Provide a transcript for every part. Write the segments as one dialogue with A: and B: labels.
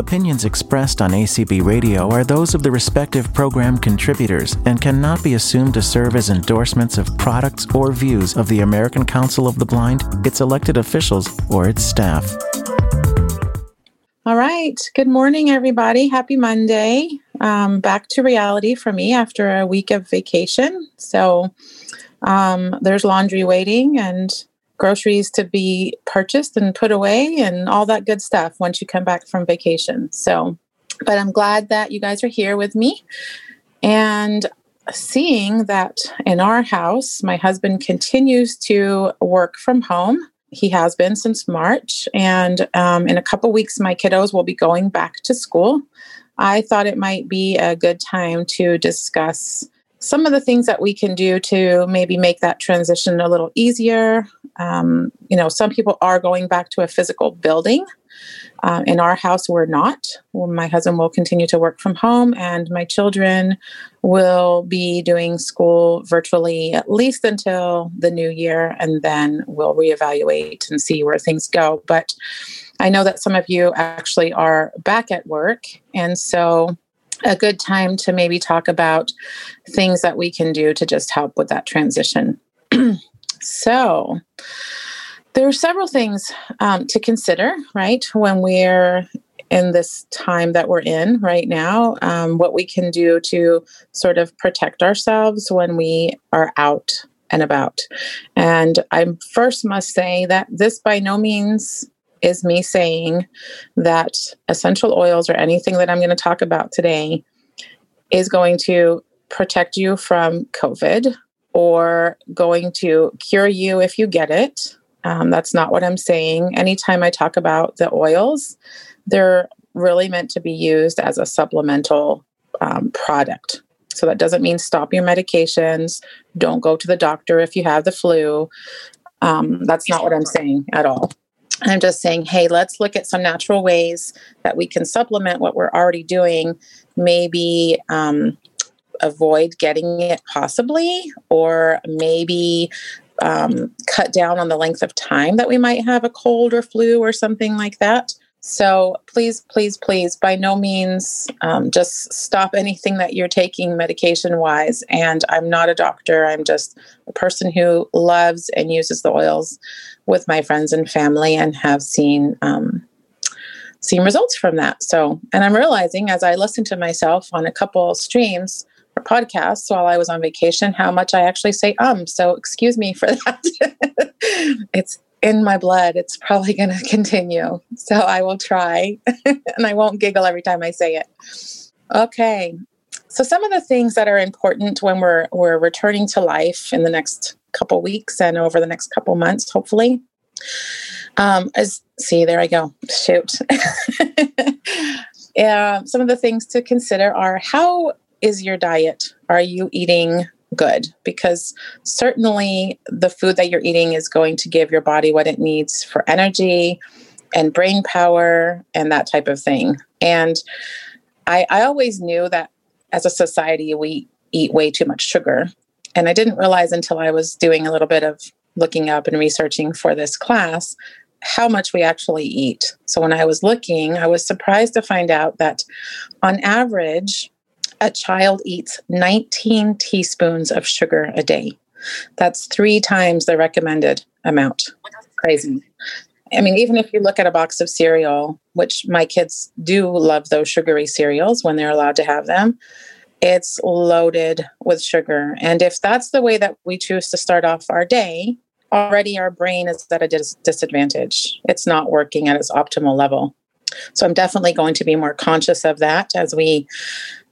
A: Opinions expressed on ACB Radio are those of the respective program contributors and cannot be assumed to serve as endorsements of products or views of the American Council of the Blind, its elected officials, or its staff.
B: All right. Good morning, everybody. Happy Monday. Um, back to reality for me after a week of vacation. So um, there's laundry waiting and groceries to be purchased and put away and all that good stuff once you come back from vacation. So, but I'm glad that you guys are here with me and seeing that in our house, my husband continues to work from home. He has been since March, and um, in a couple weeks, my kiddos will be going back to school. I thought it might be a good time to discuss some of the things that we can do to maybe make that transition a little easier. Um, you know, some people are going back to a physical building. Uh, in our house, we're not. Well, my husband will continue to work from home, and my children will be doing school virtually at least until the new year, and then we'll reevaluate and see where things go. But I know that some of you actually are back at work, and so a good time to maybe talk about things that we can do to just help with that transition. so, there are several things um, to consider, right, when we're in this time that we're in right now, um, what we can do to sort of protect ourselves when we are out and about. And I first must say that this by no means is me saying that essential oils or anything that I'm going to talk about today is going to protect you from COVID or going to cure you if you get it. Um, that's not what I'm saying. Anytime I talk about the oils, they're really meant to be used as a supplemental um, product. So that doesn't mean stop your medications, don't go to the doctor if you have the flu. Um, that's not what I'm saying at all. I'm just saying, hey, let's look at some natural ways that we can supplement what we're already doing. Maybe um, avoid getting it possibly, or maybe um, cut down on the length of time that we might have a cold or flu or something like that. So please, please, please, by no means um, just stop anything that you're taking medication wise. And I'm not a doctor, I'm just a person who loves and uses the oils with my friends and family and have seen. Um, seen results from that so and i'm realizing as i listen to myself on a couple streams or podcasts while i was on vacation how much i actually say um so excuse me for that it's in my blood, it's probably going to continue. So I will try and I won't giggle every time I say it. Okay. So some of the things that are important when we're we're returning to life in the next couple weeks and over the next couple months, hopefully. Um, as see, there I go. Shoot. yeah, some of the things to consider are how is your diet? Are you eating good because certainly the food that you're eating is going to give your body what it needs for energy and brain power and that type of thing. And I, I always knew that as a society, we eat way too much sugar. And I didn't realize until I was doing a little bit of looking up and researching for this class how much we actually eat. So when I was looking, I was surprised to find out that on average, a child eats 19 teaspoons of sugar a day. That's three times the recommended amount. Crazy. I mean, even if you look at a box of cereal, which my kids do love those sugary cereals when they're allowed to have them, it's loaded with sugar. And if that's the way that we choose to start off our day, already our brain is at a dis- disadvantage. It's not working at its optimal level. So I'm definitely going to be more conscious of that as we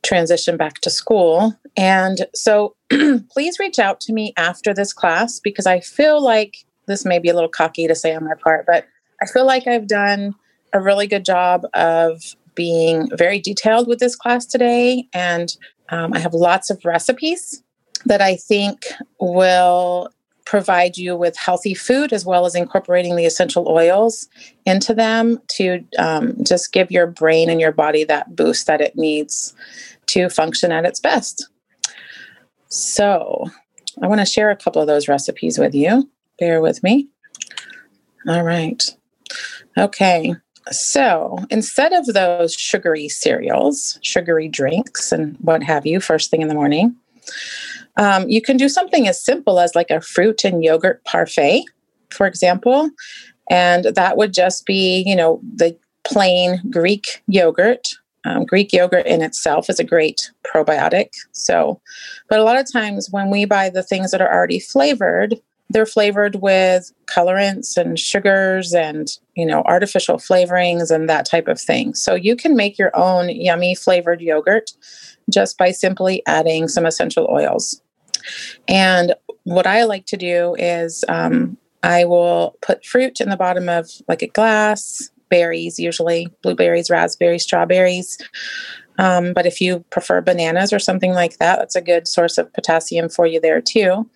B: transition back to school. And so please reach out to me after this class because I feel like this may be a little cocky to say on my part, but I feel like I've done a really good job of being very detailed with this class today. And um, I have lots of recipes that I think will provide you with healthy food as well as incorporating the essential oils into them to um, just give your brain and your body that boost that it needs to function at its best. So, I want to share a couple of those recipes with you. Bear with me. All right. Okay. So instead of those sugary cereals, sugary drinks, and what have you, first thing in the morning, um, you can do something as simple as like a fruit and yogurt parfait, for example. And that would just be, you know, the plain Greek yogurt. Um, Greek yogurt in itself is a great probiotic. So, but a lot of times when we buy the things that are already flavored, they're flavored with colorants and sugars and you know artificial flavorings and that type of thing so you can make your own yummy flavored yogurt just by simply adding some essential oils and what i like to do is um, i will put fruit in the bottom of like a glass berries usually blueberries raspberries strawberries um, but if you prefer bananas or something like that that's a good source of potassium for you there too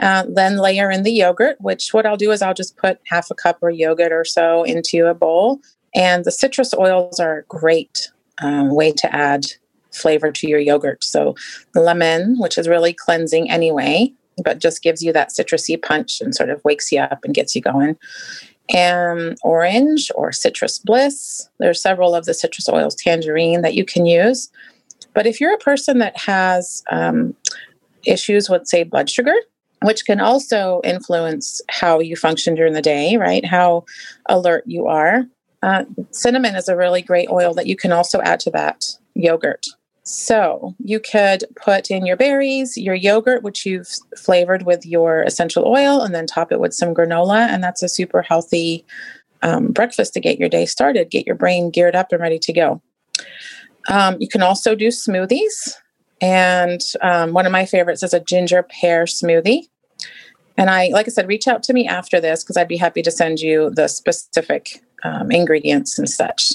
B: uh, then layer in the yogurt, which what I'll do is I'll just put half a cup of yogurt or so into a bowl. And the citrus oils are a great um, way to add flavor to your yogurt. So lemon, which is really cleansing anyway, but just gives you that citrusy punch and sort of wakes you up and gets you going. And orange or citrus bliss. There's several of the citrus oils, tangerine that you can use. But if you're a person that has um, issues with, say, blood sugar, which can also influence how you function during the day, right? How alert you are. Uh, cinnamon is a really great oil that you can also add to that yogurt. So you could put in your berries, your yogurt, which you've flavored with your essential oil, and then top it with some granola. And that's a super healthy um, breakfast to get your day started, get your brain geared up and ready to go. Um, you can also do smoothies. And um, one of my favorites is a ginger pear smoothie. And I, like I said, reach out to me after this because I'd be happy to send you the specific um, ingredients and such.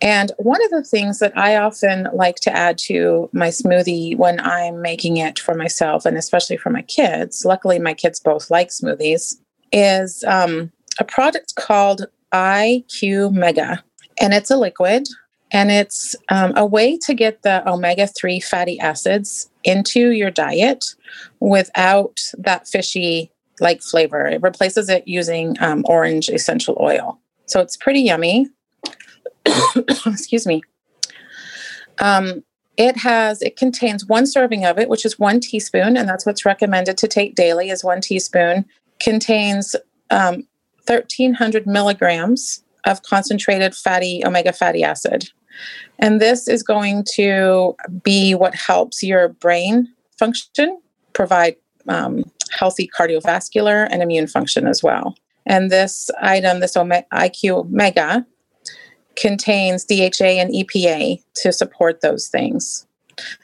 B: And one of the things that I often like to add to my smoothie when I'm making it for myself and especially for my kids, luckily my kids both like smoothies, is um, a product called IQ Mega. And it's a liquid and it's um, a way to get the omega 3 fatty acids into your diet without that fishy like flavor. It replaces it using um, orange essential oil. So it's pretty yummy. Excuse me. Um, it has it contains one serving of it, which is one teaspoon, and that's what's recommended to take daily is one teaspoon. Contains um, 1300 milligrams of concentrated fatty omega fatty acid. And this is going to be what helps your brain function, provide um, healthy cardiovascular and immune function as well. And this item, this IQ Mega, contains DHA and EPA to support those things.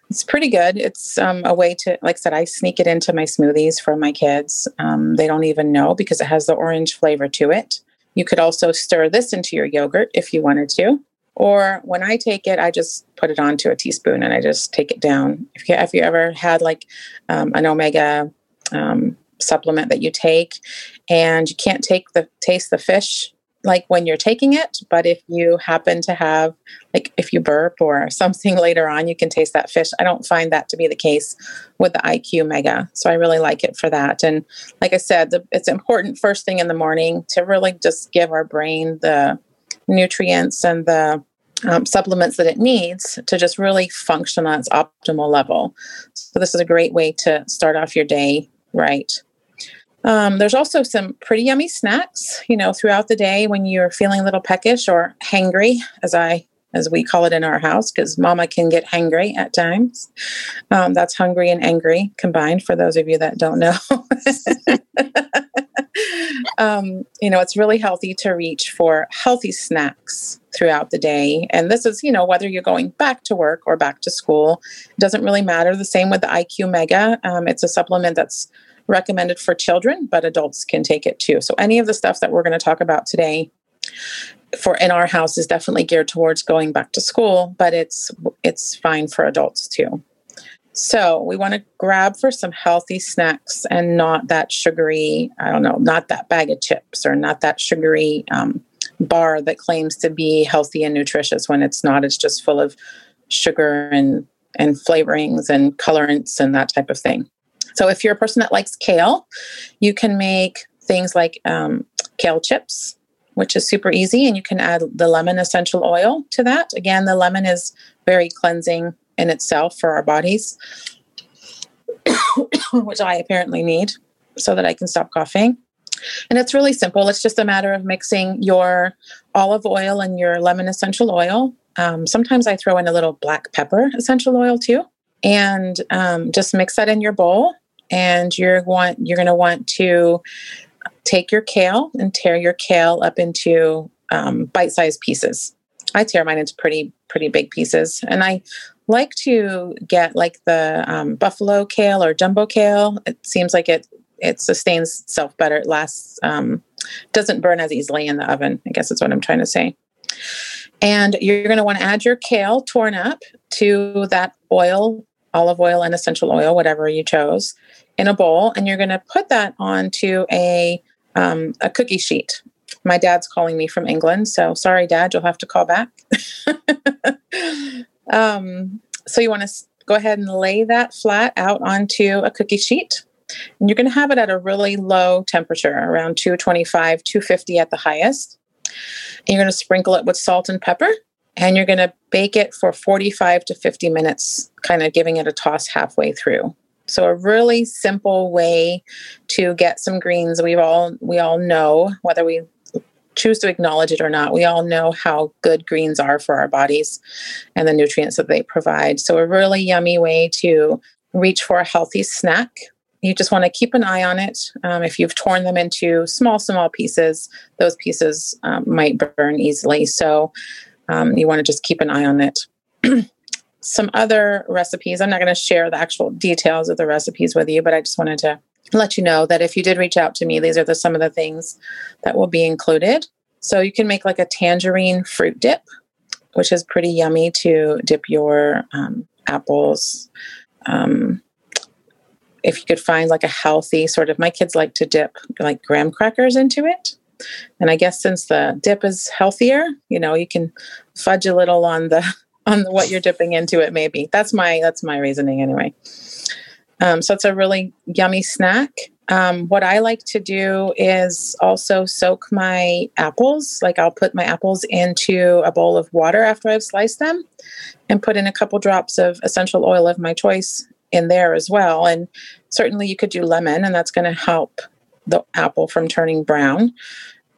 B: It's pretty good. It's um, a way to, like I said, I sneak it into my smoothies for my kids. Um, they don't even know because it has the orange flavor to it. You could also stir this into your yogurt if you wanted to. Or when I take it, I just put it onto a teaspoon and I just take it down. If you, if you ever had like um, an omega um, supplement that you take and you can't take the taste the fish like when you're taking it, but if you happen to have like if you burp or something later on, you can taste that fish. I don't find that to be the case with the IQ Mega, so I really like it for that. And like I said, the, it's important first thing in the morning to really just give our brain the nutrients and the um, supplements that it needs to just really function on its optimal level. So, this is a great way to start off your day right. Um, there's also some pretty yummy snacks, you know, throughout the day when you're feeling a little peckish or hangry, as I as we call it in our house, because mama can get hangry at times. Um, that's hungry and angry combined for those of you that don't know. um, you know, it's really healthy to reach for healthy snacks throughout the day. And this is, you know, whether you're going back to work or back to school, it doesn't really matter. The same with the IQ Mega. Um, it's a supplement that's recommended for children, but adults can take it too. So any of the stuff that we're going to talk about today for in our house is definitely geared towards going back to school, but it's it's fine for adults too. So we want to grab for some healthy snacks and not that sugary, I don't know, not that bag of chips or not that sugary um, bar that claims to be healthy and nutritious when it's not. It's just full of sugar and and flavorings and colorants and that type of thing. So if you're a person that likes kale, you can make things like um, kale chips which is super easy. And you can add the lemon essential oil to that. Again, the lemon is very cleansing in itself for our bodies, which I apparently need so that I can stop coughing. And it's really simple. It's just a matter of mixing your olive oil and your lemon essential oil. Um, sometimes I throw in a little black pepper essential oil too, and um, just mix that in your bowl. And you're want you're going to want to take your kale and tear your kale up into um, bite-sized pieces. I tear mine into pretty pretty big pieces, and I like to get like the um, buffalo kale or jumbo kale. It seems like it it sustains itself better. It lasts, um, doesn't burn as easily in the oven. I guess that's what I'm trying to say. And you're going to want to add your kale torn up to that oil, olive oil and essential oil, whatever you chose, in a bowl. And you're going to put that onto a um, a cookie sheet. My dad's calling me from England, so sorry, Dad, you'll have to call back. um, so you want to go ahead and lay that flat out onto a cookie sheet and you're going to have it at a really low temperature, around 225, 250 at the highest. And you're going to sprinkle it with salt and pepper. And you're going to bake it for 45 to 50 minutes, kind of giving it a toss halfway through. So a really simple way to get some greens. We've all we all know whether we choose to acknowledge it or not. We all know how good greens are for our bodies and the nutrients that they provide. So a really yummy way to reach for a healthy snack you just want to keep an eye on it. Um, if you've torn them into small, small pieces, those pieces um, might burn easily. So um, you want to just keep an eye on it. Some other recipes, I'm not going to share the actual details of the recipes with you, but I just wanted to let you know that if you did reach out to me, these are the, some of the things that will be included. So you can make like a tangerine fruit dip, which is pretty yummy to dip your um, apples. Um, if you could find like a healthy sort of my kids like to dip like graham crackers into it and i guess since the dip is healthier you know you can fudge a little on the on what you're dipping into it maybe. That's my that's my reasoning anyway. Um, so it's a really yummy snack. Um, what i like to do is also soak my apples. Like i'll put my apples into a bowl of water after i've sliced them and put in a couple drops of essential oil of my choice in there as well. And certainly you could do lemon, and that's going to help the apple from turning brown.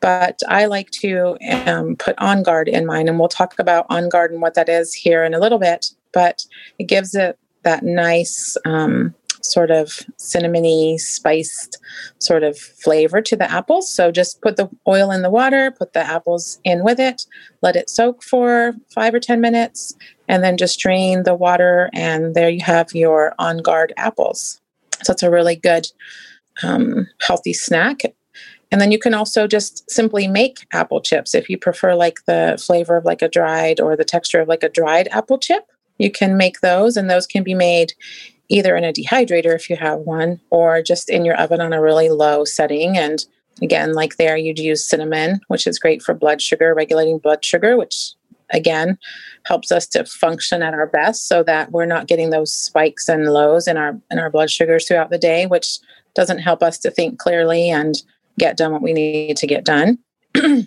B: But I like to um, put On Guard in mine, and we'll talk about On Guard and what that is here in a little bit. But it gives it that nice um, sort of cinnamony, spiced sort of flavor to the apples. So just put the oil in the water, put the apples in with it, let it soak for five or 10 minutes, and then just drain the water, and there you have your on guard apples. So it's a really good, um, healthy snack. And then you can also just simply make apple chips if you prefer like the flavor of like a dried or the texture of like a dried apple chip. You can make those, and those can be made either in a dehydrator if you have one, or just in your oven on a really low setting. And again, like there, you'd use cinnamon, which is great for blood sugar, regulating blood sugar, which again helps us to function at our best so that we're not getting those spikes and lows in our in our blood sugars throughout the day which doesn't help us to think clearly and get done what we need to get done.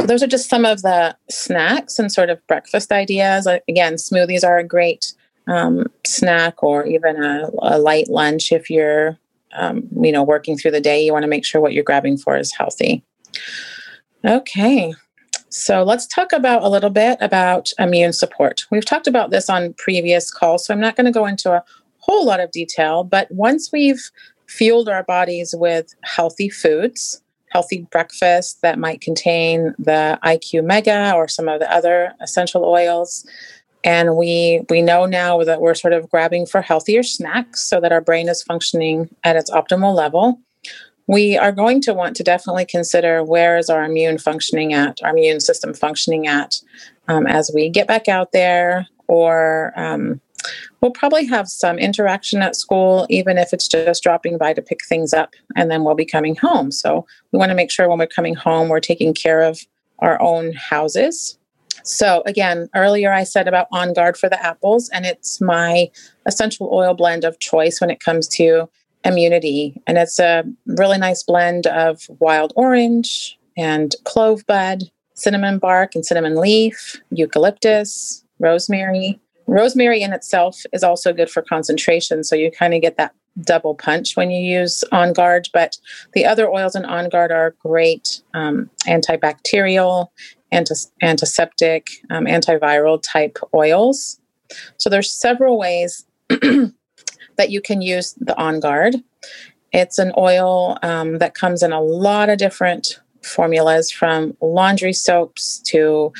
B: So those are just some of the snacks and sort of breakfast ideas. Again smoothies are a great um, snack or even a, a, light lunch if you're um, you know working through the day you want to make sure what you're grabbing for is healthy. Okay so let's talk about a little bit about immune support. We've talked about this on previous calls, so I'm not going to go into a whole lot of detail, but once we've fueled our bodies with healthy foods, healthy breakfast that might contain the IQ Mega or some of the other essential oils, and we we know now that we're sort of grabbing for healthier snacks so that our brain is functioning at its optimal level. We are going to want to definitely consider where is our immune functioning at, our immune system functioning at um, as we get back out there, or um, we'll probably have some interaction at school, even if it's just dropping by to pick things up, and then we'll be coming home. So we want to make sure when we're coming home, we're taking care of our own houses. So, again, earlier I said about On Guard for the apples, and it's my essential oil blend of choice when it comes to immunity. And it's a really nice blend of wild orange, and clove bud, cinnamon bark and cinnamon leaf, eucalyptus, rosemary. Rosemary in itself is also good for concentration, so you kind of get that double punch when you use On Guard. But the other oils in On Guard are great um, antibacterial, antis- antiseptic, um, antiviral type oils. So there's several ways that you can use the On Guard. It's an oil um, that comes in a lot of different formulas from laundry soaps to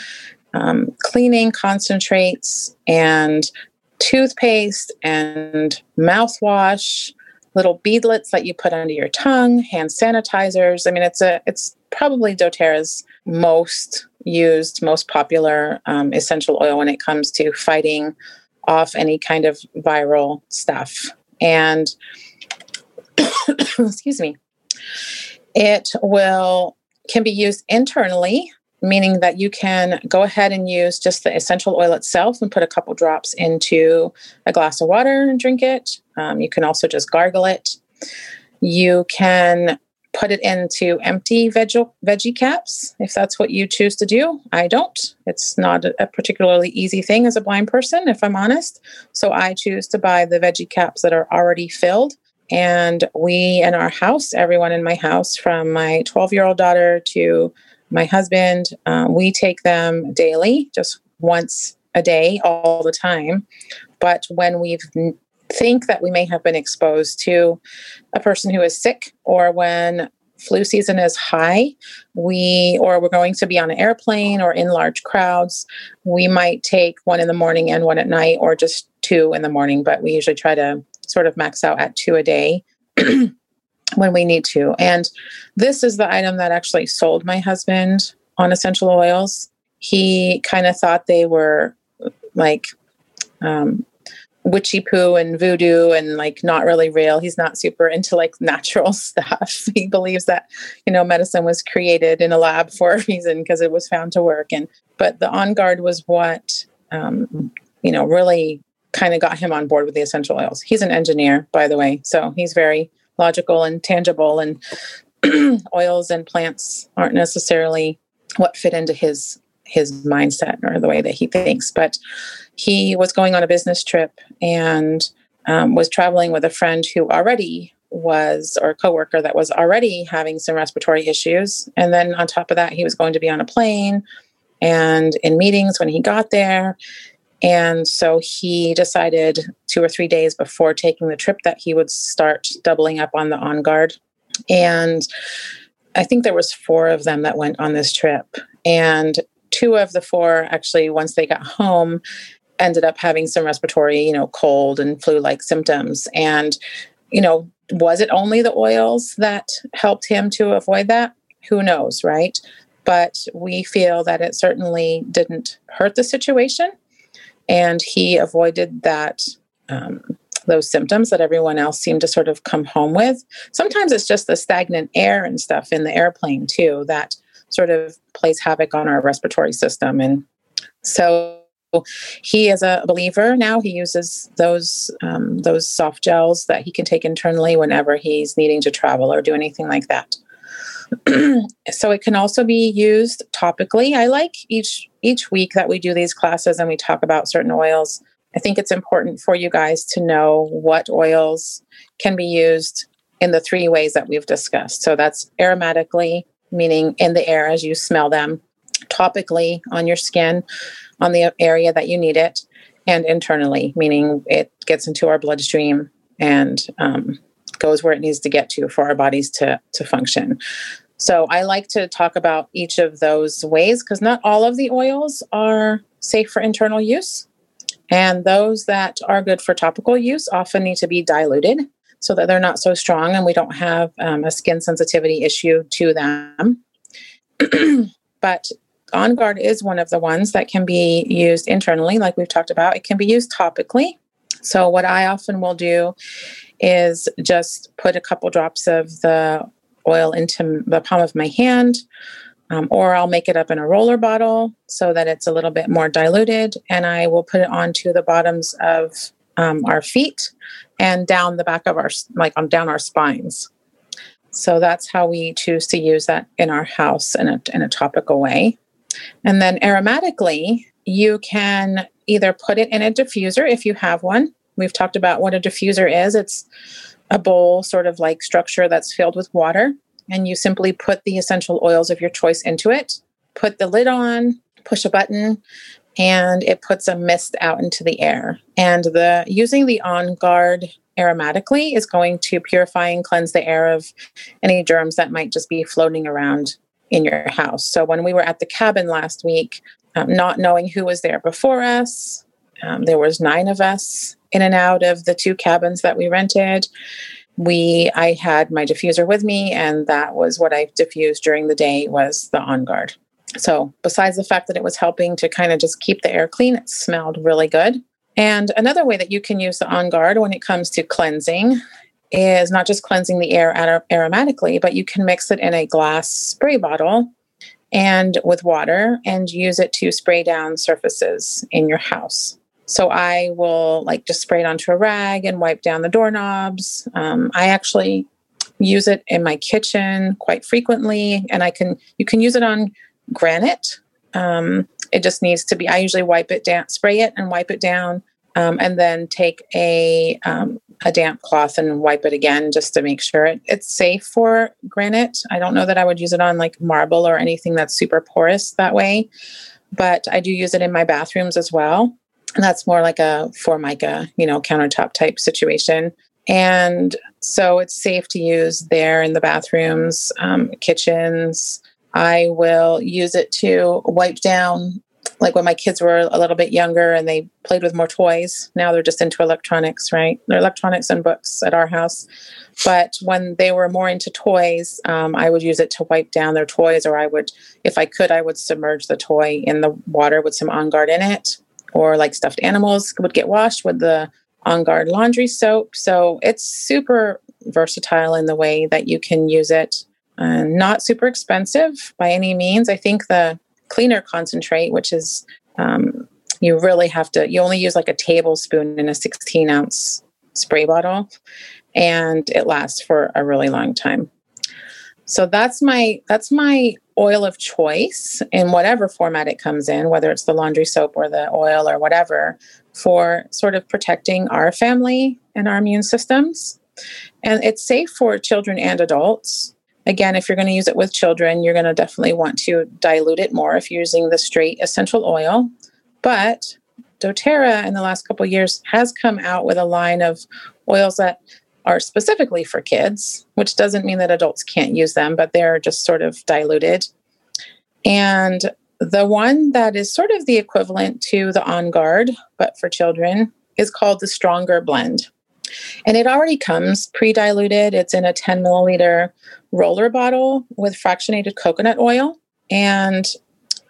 B: um, cleaning concentrates and toothpaste and mouthwash, little beadlets that you put under your tongue, hand sanitizers. I mean, it's a it's probably doTERRA's most used, most popular um, essential oil when it comes to fighting off any kind of viral stuff. And excuse me, it will can be used internally meaning that you can go ahead and use just the essential oil itself and put a couple drops into a glass of water and drink it. Um, you can also just gargle it. You can put it into empty veg- veggie caps if that's what you choose to do. I don't. It's not a particularly easy thing as a blind person, if I'm honest. So I choose to buy the veggie caps that are already filled. And we in our house, everyone in my house, from my 12 year old daughter to my husband, um, we take them daily, just once a day, all the time. But when we think that we may have been exposed to a person who is sick, or when flu season is high, we or we're going to be on an airplane or in large crowds, we might take one in the morning and one at night, or just two in the morning. But we usually try to sort of max out at two a day. when we need to. And this is the item that actually sold my husband on essential oils. He kind of thought they were like um, witchy poo and voodoo and like not really real. He's not super into like natural stuff. He believes that, you know, medicine was created in a lab for a reason because it was found to work. And, but the On Guard was what, um, you know, really kind of got him on board with the essential oils. He's an engineer, by the way. So he's very logical and tangible and oils and plants aren't necessarily what fit into his his mindset or the way that he thinks. But he was going on a business trip and um, was traveling with a friend who already was or a coworker that was already having some respiratory issues. And then on top of that he was going to be on a plane and in meetings when he got there and so he decided two or three days before taking the trip that he would start doubling up on the on guard. And I think there was four of them that went on this trip. And two of the four actually, once they got home, ended up having some respiratory, you know, cold and flu-like symptoms. And, you know, was it only the oils that helped him to avoid that? Who knows, right? But we feel that it certainly didn't hurt the situation and he avoided that um, those symptoms that everyone else seemed to sort of come home with. Sometimes it's just the stagnant air and stuff in the airplane too that sort of plays havoc on our respiratory system. And so he is a believer now. He uses those um, those soft gels that he can take internally whenever he's needing to travel or do anything like that. so it can also be used topically. I like each each week that we do these classes and we talk about certain oils. I think it's important for you guys to know what oils can be used in the three ways that we've discussed. So that's aromatically, meaning in the air as you smell them, topically on your skin, on the area that you need it, and internally, meaning it gets into our bloodstream and um, goes where it needs to get to for our bodies to to function. So I like to talk about each of those ways because not all of the oils are safe for internal use. And those that are good for topical use often need to be diluted so that they're not so strong and we don't have um, a skin sensitivity issue to them. but On Guard is one of the ones that can be used internally, like we've talked about. It can be used topically. So, what I often will do is just put a couple drops of the oil into the palm of my hand, um, or I'll make it up in a roller bottle so that it's a little bit more diluted, and I will put it onto the bottoms of um, our feet and down the back of our like on down our spines. So that's how we choose to use that in our house in a, in a topical way. And then aromatically, you can either put it in a diffuser if you have one. We've talked about what a diffuser is. It's a bowl, sort of like structure that's filled with water. And you simply put the essential oils of your choice into it, put the lid on, push a button, and it puts a mist out into the air. And the using the on guard aromatically is going to purify and cleanse the air of any germs that might just be floating around in your house. So when we were at the cabin last week, um, not knowing who was there before us, um, there was nine of us in and out of the two cabins that we rented. We, I had my diffuser with me, and that was what I diffused during the day was the on guard. So besides the fact that it was helping to kind of just keep the air clean, it smelled really good. And another way that you can use the On Guard when it comes to cleansing is not just cleansing the air aromatically, but you can mix it in a glass spray bottle and with water and use it to spray down surfaces in your house. So I will like just spray it onto a rag and wipe down the doorknobs. Um, I actually use it in my kitchen quite frequently, and I can you can use it on granite. Um, it just needs to be, I usually wipe it down, spray it and wipe it down, um, and then take a, um, a damp cloth and wipe it again just to make sure it, it's safe for granite. I don't know that I would use it on like marble or anything that's super porous that way, but I do use it in my bathrooms as well. That's more like a formica, you know, countertop type situation. And so it's safe to use there in the bathrooms, um, kitchens, I will use it to wipe down, like when my kids were a little bit younger and they played with more toys. Now they're just into electronics, right? They're electronics and books at our house. But when they were more into toys, um, I would use it to wipe down their toys, or I would, if I could, I would submerge the toy in the water with some On Guard in it, or like stuffed animals would get washed with the On Guard laundry soap. So it's super versatile in the way that you can use it uh, not super expensive by any means. I think the cleaner concentrate, which is um, you really have to, you only use like a tablespoon in a 16 ounce spray bottle, and it lasts for a really long time. So that's my that's my oil of choice in whatever format it comes in, whether it's the laundry soap or the oil or whatever, for sort of protecting our family and our immune systems. And it's safe for children and adults. Again, if you're going to use it with children, you're going to definitely want to dilute it more if you're using the straight essential oil. But doTERRA in the last couple years has come out with a line of oils that are specifically for kids, which doesn't mean that adults can't use them, but they're just sort of diluted. And the one that is sort of the equivalent to the On Guard, but for children, is called the Stronger Blend. And it already comes pre diluted. It's in a 10 milliliter roller bottle with fractionated coconut oil. And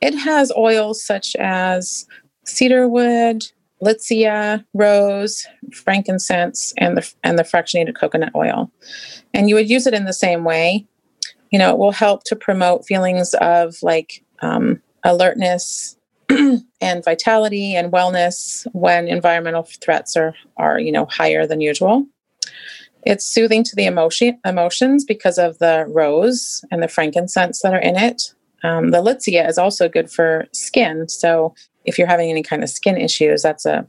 B: it has oils such as cedarwood, litsea, rose, frankincense, and the, and the fractionated coconut oil. And you would use it in the same way. You know, it will help to promote feelings of like um, alertness, and vitality and wellness when environmental threats are are you know higher than usual. It's soothing to the emotion emotions because of the rose and the frankincense that are in it. Um, the litsea is also good for skin. So if you're having any kind of skin issues, that's a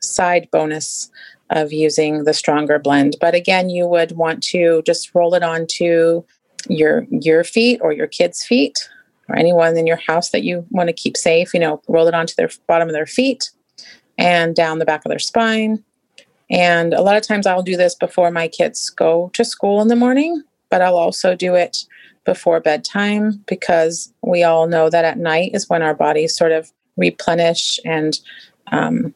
B: side bonus of using the stronger blend. But again, you would want to just roll it onto your your feet or your kids' feet or anyone in your house that you want to keep safe, you know, roll it onto their bottom of their feet and down the back of their spine. And a lot of times I'll do this before my kids go to school in the morning, but I'll also do it before bedtime because we all know that at night is when our bodies sort of replenish and, um,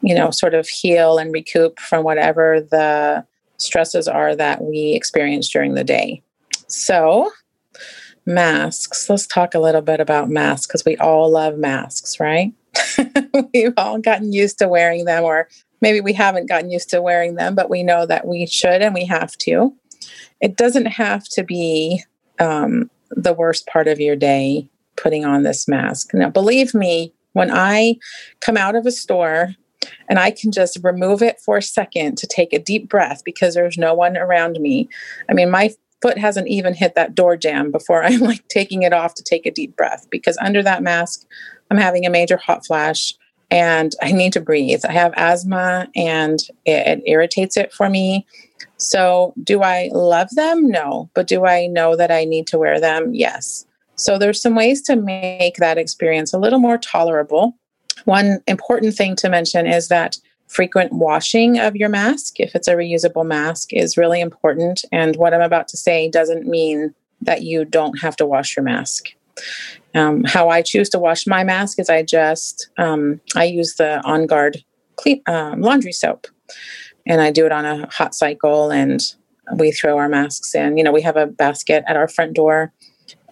B: you know, sort of heal and recoup from whatever the stresses are that we experience during the day. So masks. Let's talk a little bit about masks because we all love masks, right? We've all gotten used to wearing them, or maybe we haven't gotten used to wearing them, but we know that we should and we have to. It doesn't have to be um, the worst part of your day putting on this mask. Now, believe me, when I come out of a store and I can just remove it for a second to take a deep breath because there's no one around me. I mean, my foot hasn't even hit that door jamb before I'm like taking it off to take a deep breath because under that mask, I'm having a major hot flash and I need to breathe. I have asthma and it, it, irritates it for me. So, do I love them? No. But do I know that I need to wear them? Yes. So, there's some ways to make that experience a little more tolerable. One important thing to mention is that frequent washing of your mask, if it's a reusable mask, is really important. And what I'm about to say doesn't mean that you don't have to wash your mask. Um, how I choose to wash my mask is I just um, I use the On Guard clean um, laundry soap, and I do it on a hot cycle, and we throw our masks in. You know, we have a basket at our front door,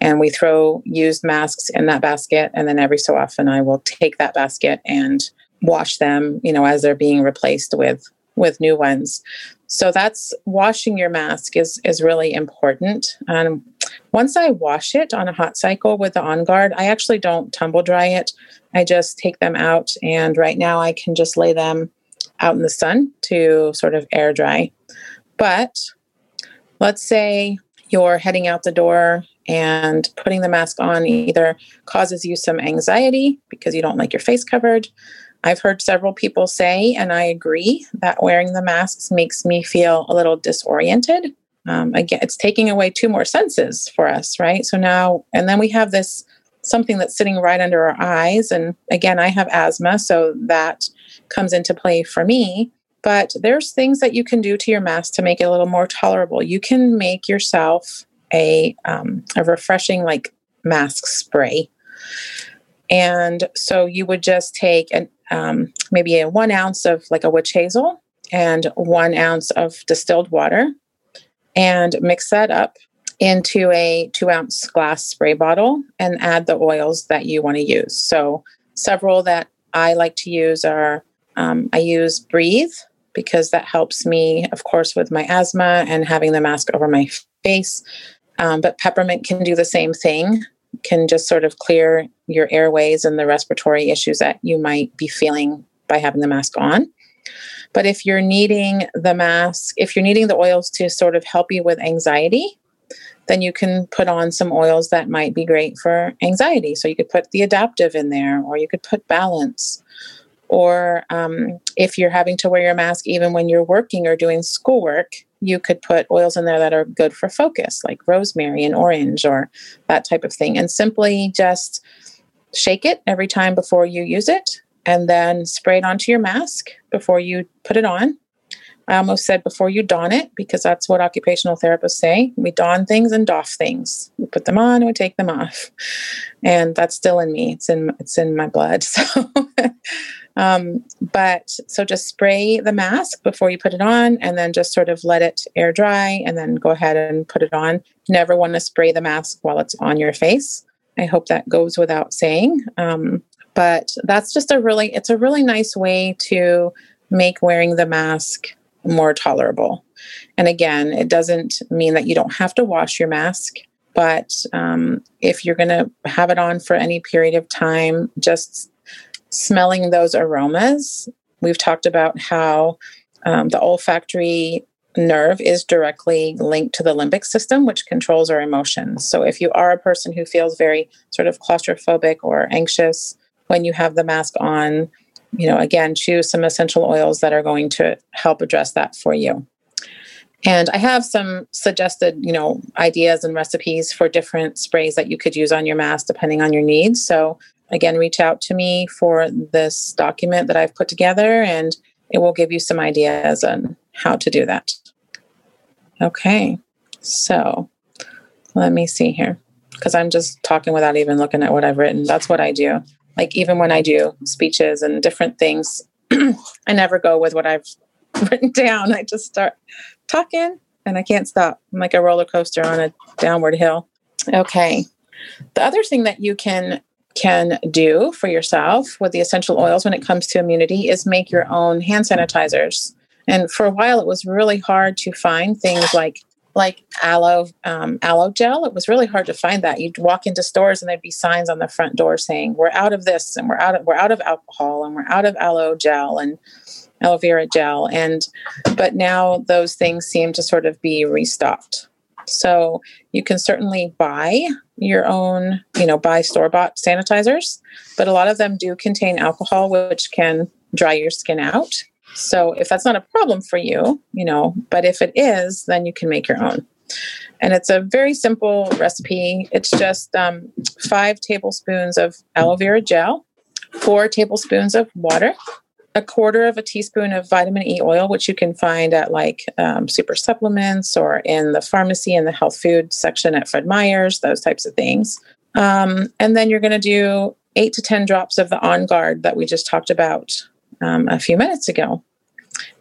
B: and we throw used masks in that basket, and then every so often I will take that basket and wash them. You know, as they're being replaced with with new ones. So that's washing your mask is is really important. Um, once I wash it on a hot cycle with the On Guard, I actually don't tumble dry it. I just take them out, and right now I can just lay them out in the sun to sort of air dry. But let's say you're heading out the door and putting the mask on either causes you some anxiety because you don't like your face covered. I've heard several people say, and I agree, that wearing the masks makes me feel a little disoriented um, again, it's taking away two more senses for us, right? So now, and then we have this something that's sitting right under our eyes. And again, I have asthma, so that comes into play for me. But there's things that you can do to your mask to make it a little more tolerable. You can make yourself a um, a refreshing like mask spray, and so you would just take an um, maybe a one ounce of like a witch hazel and one ounce of distilled water and mix that up into a two ounce glass spray bottle and add the oils that you want to use. So, several that I like to use are um, I use Breathe because that helps me, of course, with my asthma and having the mask over my face. Um, but peppermint can do the same thing, can just sort of clear your airways and the respiratory issues that you might be feeling by having the mask on. But if you're needing the mask, if you're needing the oils to sort of help you with anxiety, then you can put on some oils that might be great for anxiety. So you could put the Adaptiv in there, or you could put balance. Or um, if you're having to wear your mask even when you're working or doing schoolwork, you could put oils in there that are good for focus, like rosemary and orange, or that type of thing. And simply just shake it every time before you use it and then spray it onto your mask before you put it on. I almost said before you don it because that's what occupational therapists say. We don things and doff things. We put them on we take them off. And that's still in me. It's in it's in my blood. So um, but so just spray the mask before you put it on and then just sort of let it air dry and then go ahead and put it on. Never want to spray the mask while it's on your face. I hope that goes without saying. Um, but that's just a really it's a really nice way to make wearing the mask more tolerable and again it doesn't mean that you don't have to wash your mask but um, if you're going to have it on for any period of time just smelling those aromas we've talked about how um, the olfactory nerve is directly linked to the limbic system, which controls our emotions. So, if you are a person who feels very sort of claustrophobic or anxious, when you have the mask on, you know, again, choose some essential oils that are going to help address that for you. And I have some suggested, you know, ideas and recipes for different sprays that you could use on your mask depending on your needs. So again, reach out to me for this document that I've put together and it will give you some ideas on how to do that. Okay. So let me see here because I'm just talking without even looking at what I've written. That's what I do like even when I do speeches and different things, I never go with what I've written down. I just start talking and I can't stop. I'm like a roller coaster on a downward hill. Okay. The other thing that you can can do for yourself with the essential oils when it comes to immunity is make your own hand sanitizers. And for a while, it was really hard to find things like like aloe um, aloe gel. It was really hard to find that. You'd walk into stores and there'd be signs on the front door saying we're out of this and we're out of we're out of alcohol and we're out of aloe gel and aloe vera gel. And but now those things seem to sort of be restocked. So you can certainly buy your own, you know, buy store bought sanitizers, but a lot of them do contain alcohol, which can dry your skin out. So if that's not a problem for you, you know, but if it is, then you can make your own. And it's a very simple recipe. It's just um, five tablespoons of aloe vera gel, four tablespoons of water, a quarter of a teaspoon of vitamin E oil, which you can find at like um, super supplements or in the pharmacy in the health food section at Fred Meyer's, those types of things. Um, and then you're going to do eight to 10 drops of the On Guard that we just talked about um, a few minutes ago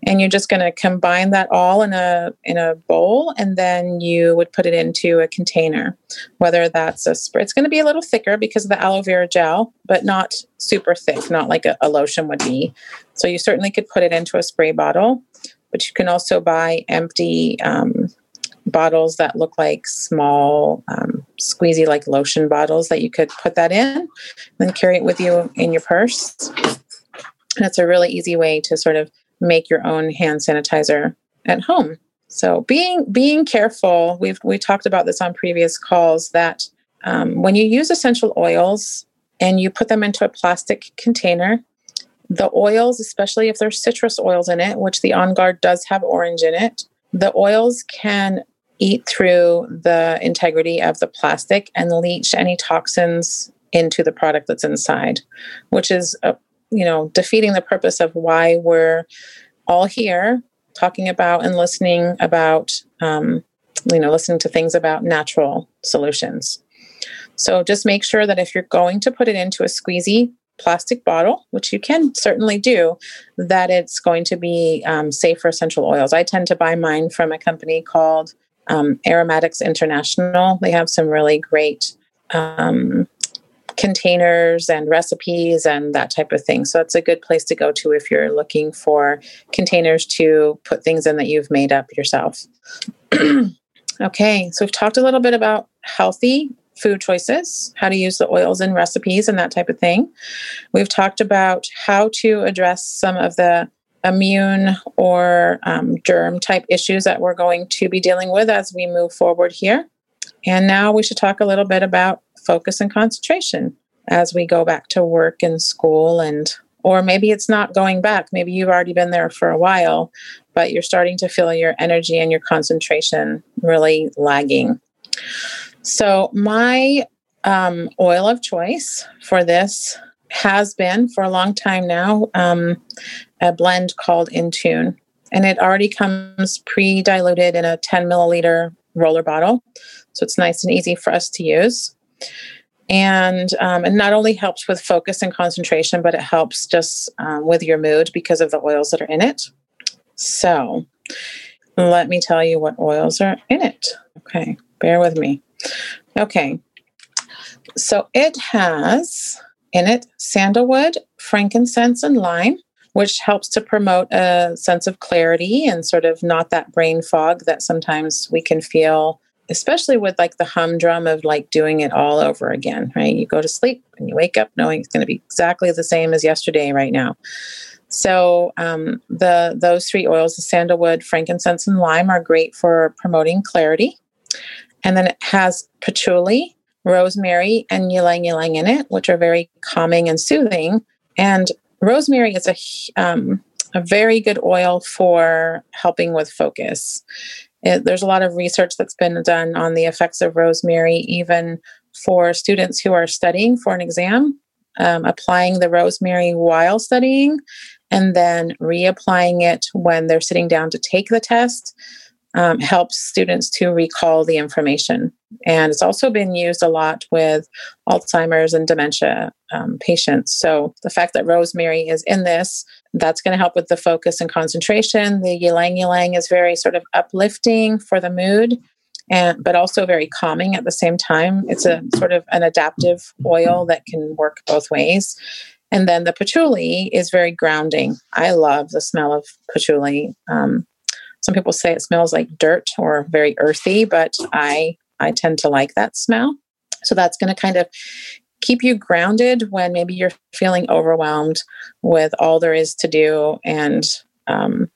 B: and you're just going to combine that all in a in a bowl and then you would put it into a container. Whether that's a spray it's going to be a little thicker because of the aloe vera gel but not super thick not like a, a lotion would be. So you certainly could put it into a spray bottle but you can also buy empty um, bottles that look like small um, squeezy like lotion bottles that you could put that in and carry it with you in your purse. And it's a really easy way to sort of make your own hand sanitizer at home. So being being careful, we've we talked about this on previous calls that um, when you use essential oils and you put them into a plastic container, the oils, especially if there's citrus oils in it, which the On Guard does have orange in it, the oils can eat through the integrity of the plastic and leach any toxins into the product that's inside, which is a, you know, defeating the purpose of why we're all here talking about and listening about, um, you know, listening to things about natural solutions. So just make sure that if you're going to put it into a squeezy plastic bottle, which you can certainly do, that it's going to be um, safe for essential oils. I tend to buy mine from a company called um, Aromatics International. They have some really great um, containers and recipes and that type of thing. So it's a good place to go to if you're looking for containers to put things in that you've made up yourself. okay, so we've talked a little bit about healthy food choices, how to use the oils in recipes and that type of thing. We've talked about how to address some of the immune or um, germ type issues that we're going to be dealing with as we move forward here. And now we should talk a little bit about focus and concentration as we go back to work and school and or maybe it's not going back. Maybe you've already been there for a while but you're starting to feel your energy and your concentration really lagging. So my um, oil of choice for this has been for a long time now um, a blend called Intune and it already comes pre-diluted in a 10 milliliter roller bottle. So it's nice and easy for us to use and um, it not only helps with focus and concentration but it helps just um, with your mood because of the oils that are in it. So let me tell you what oils are in it. Okay bear with me. Okay. So it has in it sandalwood frankincense and lime which helps to promote a sense of clarity and sort of not that brain fog that sometimes we can feel especially with like the humdrum of like doing it all over again, right? You go to sleep and you wake up knowing it's going to be exactly the same as yesterday right now. So um, the those three oils, the sandalwood, frankincense, and lime, are great for promoting clarity. And then it has patchouli, rosemary, and ylang ylang in it, which are very calming and soothing. And rosemary is a um, a very good oil for helping with focus. It, there's a lot of research that's been done on the effects of rosemary, even for students who are studying for an exam, um, applying the rosemary while studying, and then reapplying it when they're sitting down to take the test. Um, helps students to recall the information. And it's also been used a lot with Alzheimer's and dementia um, patients. So the fact that rosemary is in this that's going to help with the focus and concentration. The ylang ylang is very sort of uplifting for the mood, and but also very calming at the same time. It's a sort of an adaptive oil that can work both ways. And then the patchouli is very grounding. I love the smell of patchouli. Um, some people say it smells like dirt or very earthy, but I I tend to like that smell. So that's going to kind of keep you grounded when maybe you're feeling overwhelmed with all there is to do and um,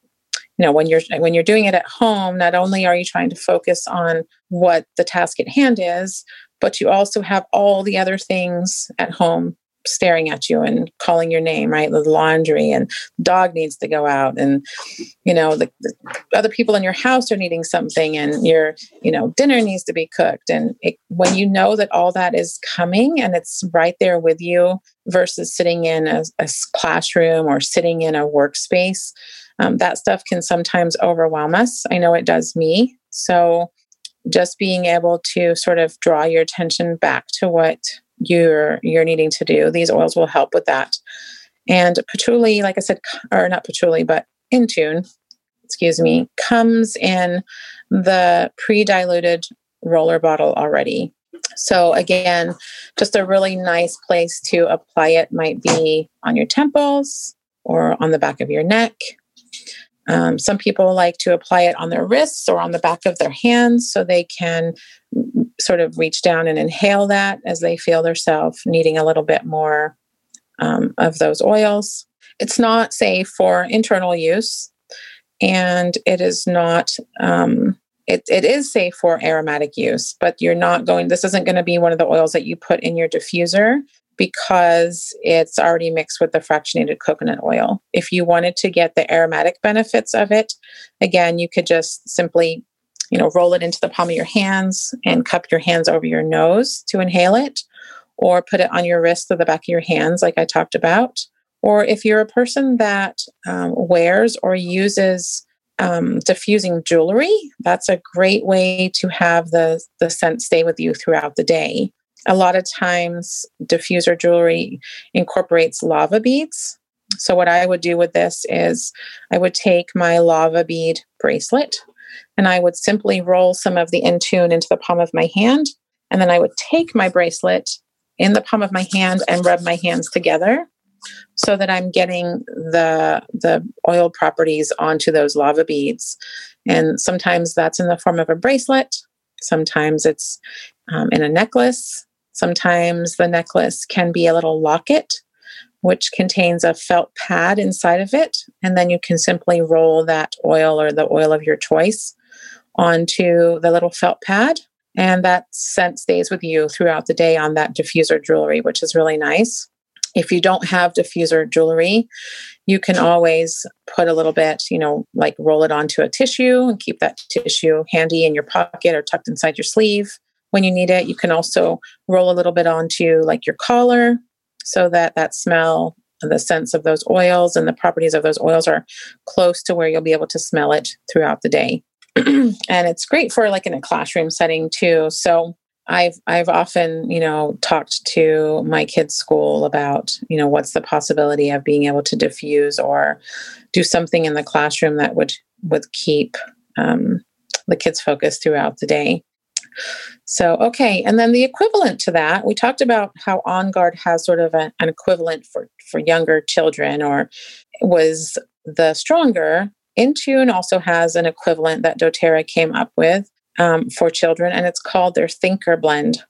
B: you know when you're when you're doing it at home not only are you trying to focus on what the task at hand is but you also have all the other things at home staring at you and calling your name right? The laundry and dog needs to go out and you know the, the other people in your house are needing something and your you know dinner needs to be cooked. And it, when you know that all that is coming and it's right there with you versus sitting in a, a classroom or sitting in a workspace um, that stuff can sometimes overwhelm us. I know it does me. So just being able to sort of draw your attention back to what you're you're needing to do these oils will help with that. And patchouli like i said or not patchouli but Intune excuse me comes in the pre-diluted roller bottle already. So again just a really nice place to apply it might be on your temples or on the back of your neck um, some people like to apply it on their wrists or on the back of their hands so they can sort of reach down and inhale that as they feel themselves needing a little bit more um, of those oils. It's not safe for internal use, and it is not. Um, it, it is safe for aromatic use, but you're not going. This isn't going to be one of the oils that you put in your diffuser because it's already mixed with the fractionated coconut oil. If you wanted to get the aromatic benefits of it, again, you could just simply, you know, roll it into the palm of your hands and cup your hands over your nose to inhale it, or put it on your wrist or the back of your hands, like I talked about. Or if you're a person that um, wears or uses um, diffusing jewelry, that's a great way to have the, the scent stay with you throughout the day a lot of times diffuser jewelry incorporates lava beads. So, what I would do with this is I would take my lava bead bracelet and I would simply roll some of the Intune into the palm of my hand. And then I would take my bracelet in the palm of my hand and rub my hands together so that I'm getting the, the oil properties onto those lava beads. And sometimes that's in the form of a bracelet, sometimes it's um, in a necklace, Sometimes the necklace can be a little locket, which contains a felt pad inside of it. And then you can simply roll that oil or the oil of your choice onto the little felt pad. And that scent stays with you throughout the day on that diffuser jewelry, which is really nice. If you don't have diffuser jewelry, you can always put a little bit, you know, like roll it onto a tissue and keep that tissue handy in your pocket or tucked inside your sleeve when you need it. You can also roll a little bit onto like your collar so that that smell and the sense of those oils and the properties of those oils are close to where you'll be able to smell it throughout the day. and it's great for like in a classroom setting too. So I've I've often, you know, talked to my kids' school about, you know, what's the possibility of being able to diffuse or do something in the classroom that would would keep um, the kids focused throughout the day. So, okay. And then the equivalent to that, we talked about how On Guard has sort of a, an equivalent for, for younger children or was the stronger. Intune also has an equivalent that doTERRA came up with um, for children, and it's called their Thinker Blend.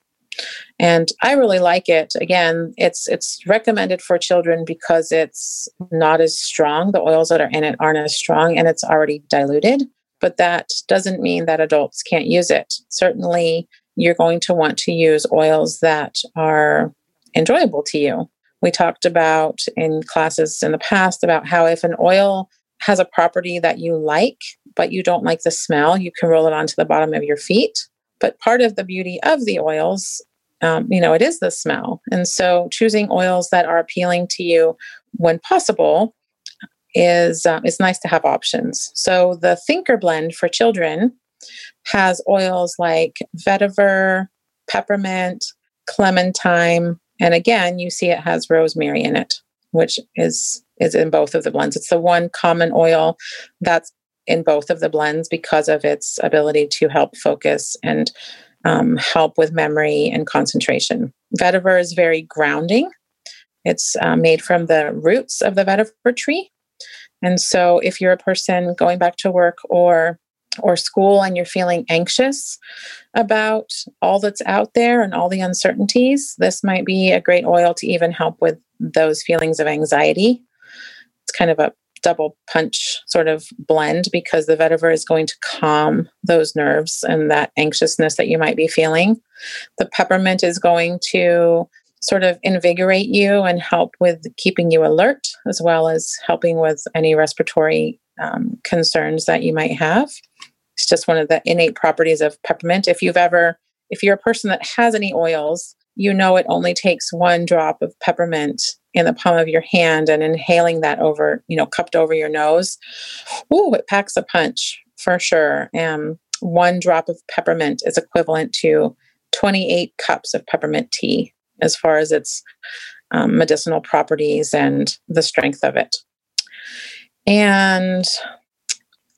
B: And I really like it. Again, it's it's recommended for children because it's not as strong. The oils that are in it aren't as strong, and it's already diluted but that doesn't mean that adults can't use it. Certainly, you're going to want to use oils that are enjoyable to you. We talked about in classes in the past about how if an oil has a property that you like, but you don't like the smell, you can roll it onto the bottom of your feet. But part of the beauty of the oils, um, you know, it is the smell. And so choosing oils that are appealing to you when possible is um, it's nice to have options. So the Thinker blend for children has oils like vetiver, peppermint, clementine, and again, you see it has rosemary in it, which is is in both of the blends. It's the one common oil that's in both of the blends because of its ability to help focus and um, help with memory and concentration. Vetiver is very grounding. It's uh, made from the roots of the vetiver tree, and so if you're a person going back to work or or school and you're feeling anxious about all that's out there and all the uncertainties, this might be a great oil to even help with those feelings of anxiety. It's kind of a double punch sort of blend because the vetiver is going to calm those nerves and that anxiousness that you might be feeling. The peppermint is going to sort of invigorate you and help with keeping you alert, as well as helping with any respiratory um, concerns that you might have. It's just one of the innate properties of peppermint. If you've ever, if you're a person that has any oils, you know it only takes one drop of peppermint in the palm of your hand and inhaling that over, you know, cupped over your nose. Ooh, it packs a punch for sure. And one drop of peppermint is equivalent to 28 cups of peppermint tea as far as its um, medicinal properties and the strength of it. And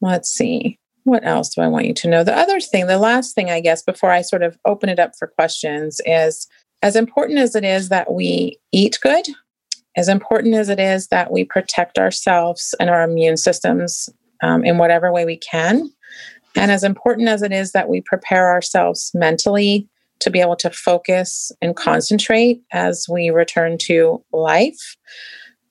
B: let's see, what else do I want you to know? The other thing, the last thing, I guess, before I sort of open it up for questions is as important as it is that we eat good, as important as it is that we protect ourselves and our immune systems um, in whatever way we can, and as important as it is that we prepare ourselves mentally to be able to focus and concentrate as we return to life,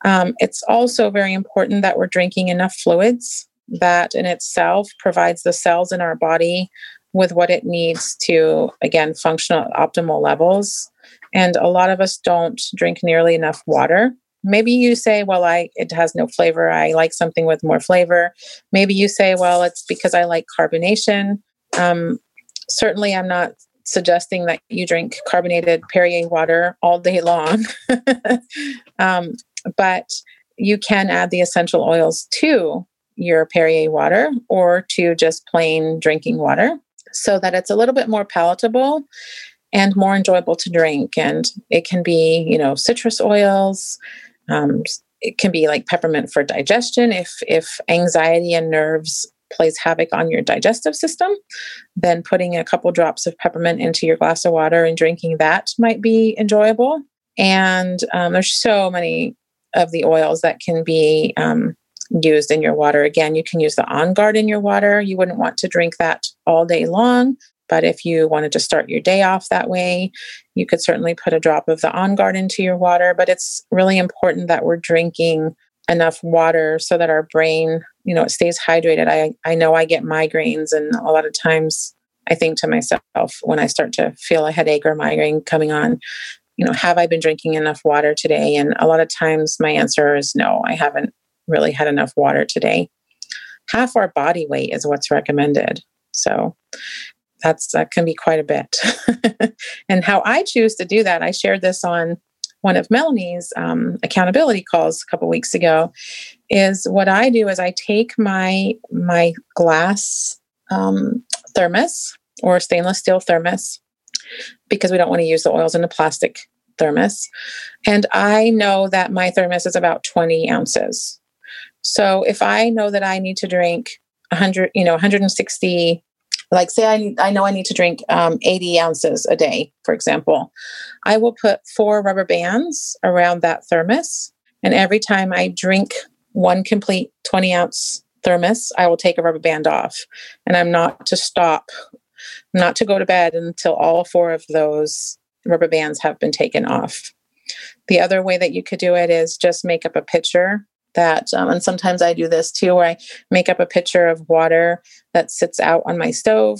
B: um, it's also very important that we're drinking enough fluids. That in itself provides the cells in our body with what it needs to, again, function at optimal levels. And a lot of us don't drink nearly enough water. Maybe you say, well, I it has no flavor. I like something with more flavor. Maybe you say, well, it's because I like carbonation. Um, certainly, I'm not suggesting that you drink carbonated Perrier water all day long. um, but you can add the essential oils to your Perrier water or to just plain drinking water so that it's a little bit more palatable and more enjoyable to drink. And it can be, you know, citrus oils. Um, it can be like peppermint for digestion if if anxiety and nerves plays havoc on your digestive system then putting a couple drops of peppermint into your glass of water and drinking that might be enjoyable and um, there's so many of the oils that can be um, used in your water. Again, you can use the On Guard in your water. You wouldn't want to drink that all day long, but if you wanted to start your day off that way, you could certainly put a drop of the On Guard into your water. But it's really important that we're drinking enough water so that our brain, you know, it stays hydrated. I, I know I get migraines, and a lot of times I think to myself when I start to feel a headache or migraine coming on, you know, have I been drinking enough water today? And a lot of times my answer is no, I haven't really had enough water today. Half our body weight is what's recommended. So that's that can be quite a bit. and how I choose to do that, I shared this on one of Melanie's um, accountability calls a couple weeks ago. Is what I do is I take my my glass um, thermos or stainless steel thermos because we don't want to use the oils in the plastic thermos. And I know that my thermos is about 20 ounces. So if I know that I need to drink 100, you know, 160, like say I, I know I need to drink um, 80 ounces a day, for example, I will put four rubber bands around that thermos. And every time I drink one complete 20 ounce thermos, I will take a rubber band off. And I'm not to stop not to go to bed until all four of those rubber bands have been taken off. The other way that you could do it is just make up a pitcher that, um, and sometimes I do this too, where I make up a pitcher of water that sits out on my stove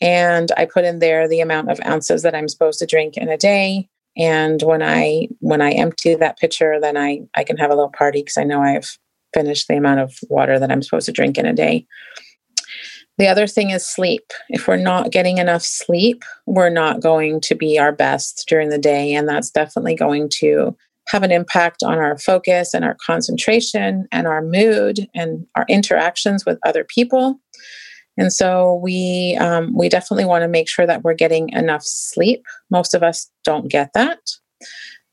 B: and I put in there the amount of ounces that I'm supposed to drink in a day. And when I when I empty that pitcher, then I I can have a little party because I know I've finished the amount of water that I'm supposed to drink in a day. The other thing is sleep. If we're not getting enough sleep, we're not going to be our best during the day. And that's definitely going to have an impact on our focus and our concentration and our mood and our interactions with other people. And so we um, we definitely want to make sure that we're getting enough sleep. Most of us don't get that.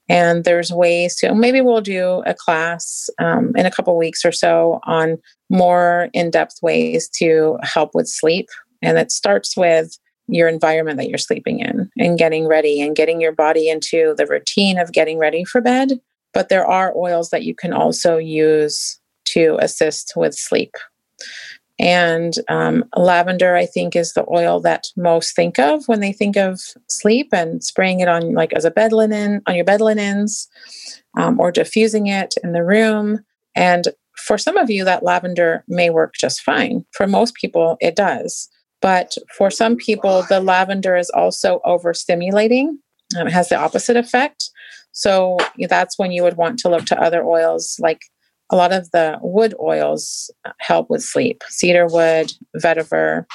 B: And there's ways to maybe we'll do a class um, in a couple weeks or so on more in depth ways to help with sleep. And it starts with your environment that you're sleeping in and getting ready and getting your body into the routine of getting ready for bed. But there are oils that you can also use to assist with sleep. And um, lavender, I think, is the oil that most think of when they think of sleep and spraying it on, like, as a bed linen, on your bed linens, um, or diffusing it in the room. And for some of you, that lavender may work just fine. For most people, it does. But for some people, the lavender is also overstimulating. Um, it has the opposite effect. So that's when you would want to look to other oils like a lot of the wood oils help with sleep cedar wood, vetiver,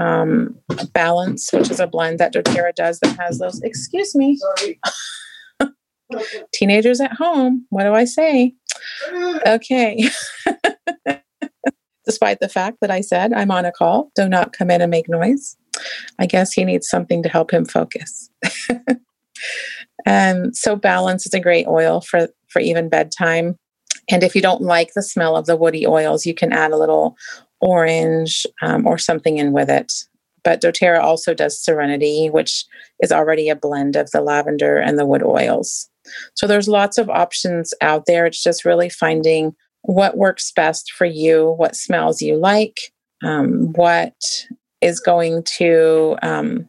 B: um, balance, which is a blend that doTERRA does that has those. Excuse me. Teenagers at home. What do I say? Okay. Despite the fact that I said I'm on a call, do not come in and make noise. I guess he needs something to help him focus. and so balance is a great oil for for even bedtime. And if you don't like the smell of the woody oils, you can add a little orange um, or something in with it. But doTERRA also does Serenity, which is already a blend of the lavender and the wood oils. So there's lots of options out there. It's just really finding what works best for you, what smells you like, um, what is going to um,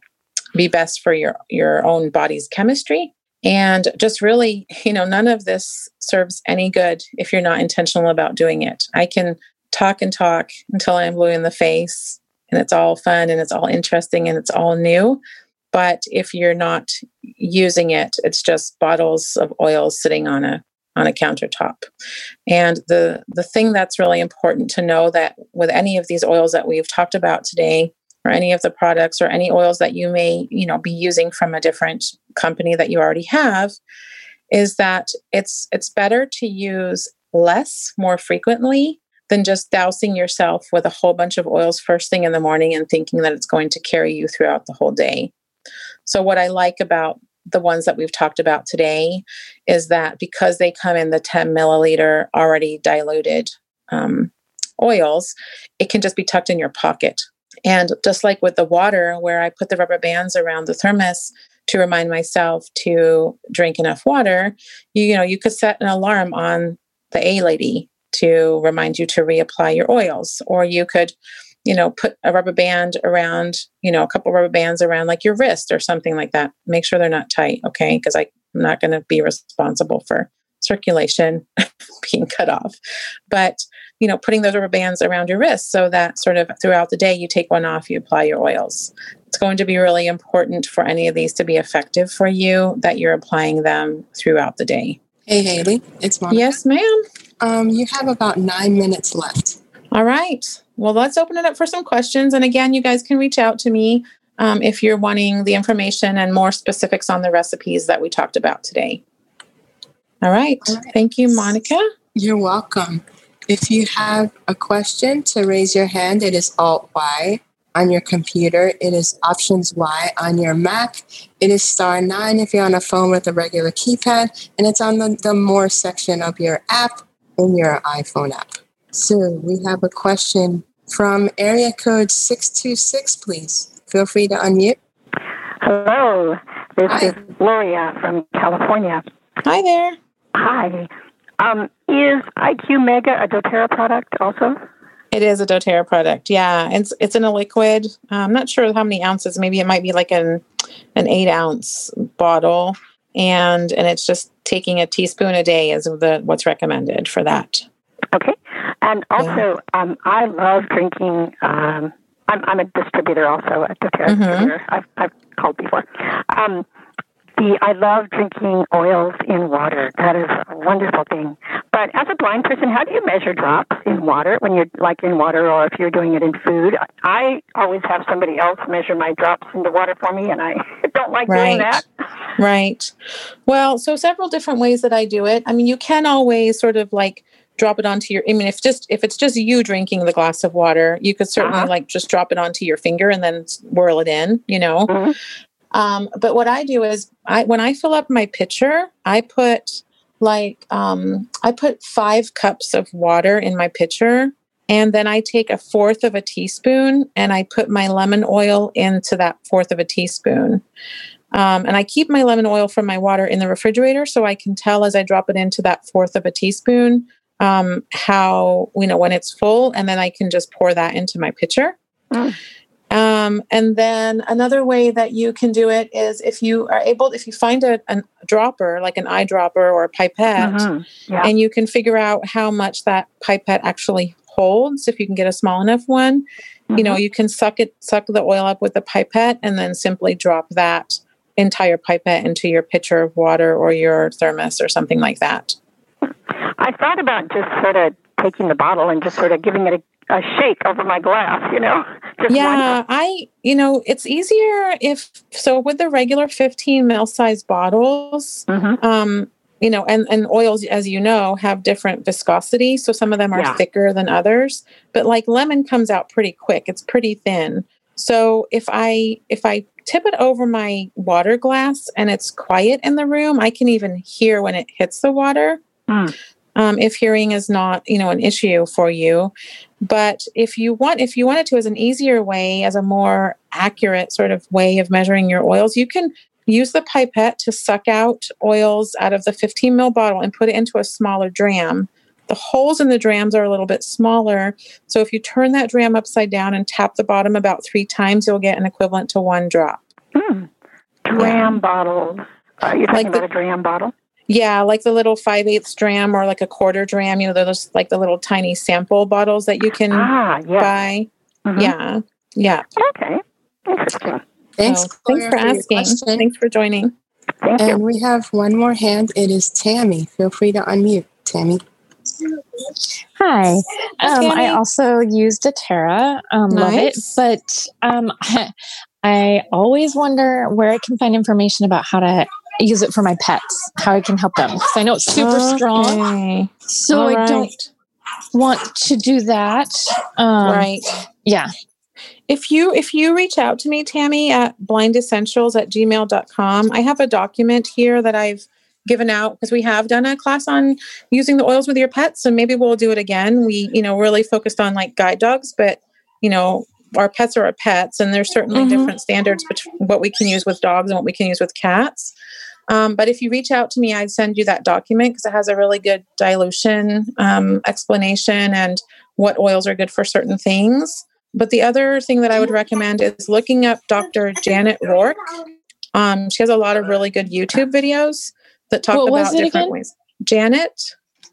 B: be best for your your own body's chemistry. And just really you know none of this serves any good if you're not intentional about doing it. I can talk and talk until i'm blue in the face and it's all fun and it's all interesting and it's all new. But if you're not using it it's just bottles of oil sitting on a on a countertop and the the thing that's really important to know that with any of these oils that we've talked about today or any of the products or any oils that you may you know be using from a different company that you already have is that it's it's better to use less more frequently than just dousing yourself with a whole bunch of oils first thing in the morning and thinking that it's going to carry you throughout the whole day. So what I like about the ones that we've talked about today is that because they come in the 10 milliliter already diluted um, oils, it can just be tucked in your pocket. And just like with the water, where I put the rubber bands around the thermos to remind myself to drink enough water, you, you know, you could set an alarm on the A lady to remind you to reapply your oils, or you could, you know, put a rubber band around, you know, a couple rubber bands around like your wrist or something like that. Make sure they're not tight, okay? Because I'm not going to be responsible for circulation being cut off. But you know, putting those rubber bands around your wrist so that sort of throughout the day you take one off, you apply your oils. It's going to be really important for any of these to be effective for you that you're applying them throughout the day.
C: Hey, Haley, it's Monica.
B: Yes, ma'am.
C: Um, you have about nine minutes left.
B: All right. Well, let's open it up for some questions. And again, you guys can reach out to me um, if you're wanting the information and more specifics on the recipes that we talked about today. All right. All right. Thank you, Monica.
C: You're welcome. If you have a question to raise your hand, it is Alt Y on your computer. It is Options Y on your Mac. It is star nine if you're on a phone with a regular keypad, and it's on the, the More section of your app in your iPhone app. So we have a question from area code 626, please. Feel free to unmute.
D: Hello, this Hi. is Gloria from California.
B: Hi there.
D: Hi. Um, is IQ Mega a doTERRA product also?
B: It is a doTERRA product. Yeah, it's it's in a liquid. I'm not sure how many ounces. Maybe it might be like an an eight ounce bottle, and and it's just taking a teaspoon a day is the what's recommended for that.
D: Okay, and also um, I love drinking. Um, I'm, I'm a distributor also at doTERRA. Mm-hmm. I've, I've called before. Um, the I love drinking oils in water. That is a wonderful thing. But as a blind person, how do you measure drops in water when you're like in water or if you're doing it in food? I always have somebody else measure my drops in the water for me and I don't like right. doing that.
B: Right. Well, so several different ways that I do it. I mean, you can always sort of like drop it onto your i mean if just if it's just you drinking the glass of water you could certainly uh-huh. like just drop it onto your finger and then whirl it in you know mm-hmm. Um, but what I do is I when I fill up my pitcher, I put like um, I put five cups of water in my pitcher, and then I take a fourth of a teaspoon and I put my lemon oil into that fourth of a teaspoon. Um, and I keep my lemon oil from my water in the refrigerator so I can tell as I drop it into that fourth of a teaspoon um, how, you know, when it's full, and then I can just pour that into my pitcher. Mm. Um, and then another way that you can do it is if you are able, if you find a, a dropper, like an eyedropper or a pipette, mm-hmm. yeah. and you can figure out how much that pipette actually holds, if you can get a small enough one, mm-hmm. you know, mm-hmm. you can suck it, suck the oil up with the pipette and then simply drop that entire pipette into your pitcher of water or your thermos or something like that.
D: I thought about just sort of taking the bottle and just sort of giving it a a shake over my glass, you know.
B: yeah, I, you know, it's easier if so with the regular 15 ml size bottles. Mm-hmm. Um, you know, and and oils, as you know, have different viscosity. So some of them are yeah. thicker than others. But like lemon comes out pretty quick; it's pretty thin. So if I if I tip it over my water glass and it's quiet in the room, I can even hear when it hits the water. Mm um, if hearing is not you know an issue for you. But if you want if you wanted to as an easier way as a more accurate sort of way of measuring your oils you can use the pipette to suck out oils out of the 15 ml bottle and put it into a smaller dram. The holes in the drams are a little bit smaller so if you turn that dram upside down and tap the bottom about three times you'll get an equivalent to one drop.
D: Hmm. dram yeah. bottles. Uh, you're talking like about the, a dram bottle
B: yeah, like the little five eighths dram or like a quarter dram. You know, those like the little tiny sample bottles that you can ah, yeah. buy. Mm-hmm. Yeah, yeah.
D: Okay, interesting.
C: Thanks.
B: So, thanks for asking. Thanks for joining.
C: Thank and you. we have one more hand. It is Tammy. Feel free to unmute, Tammy.
E: Hi. Um, I also use doTERRA. Um, nice. Love it, but um, I always wonder where I can find information about how to use it for my pets, how I can help them. Because I know it's super okay. strong. So All I right. don't want to do that.
B: Um, right.
E: Yeah.
B: If you if you reach out to me, Tammy, at blindessentials at gmail.com, I have a document here that I've given out because we have done a class on using the oils with your pets. So maybe we'll do it again. We, you know, really focused on like guide dogs, but you know, our pets are our pets, and there's certainly mm-hmm. different standards between what we can use with dogs and what we can use with cats. Um, but if you reach out to me, I'd send you that document because it has a really good dilution um, explanation and what oils are good for certain things. But the other thing that I would recommend is looking up Dr. Janet Roark. Um, she has a lot of really good YouTube videos that talk what about different again? ways. Janet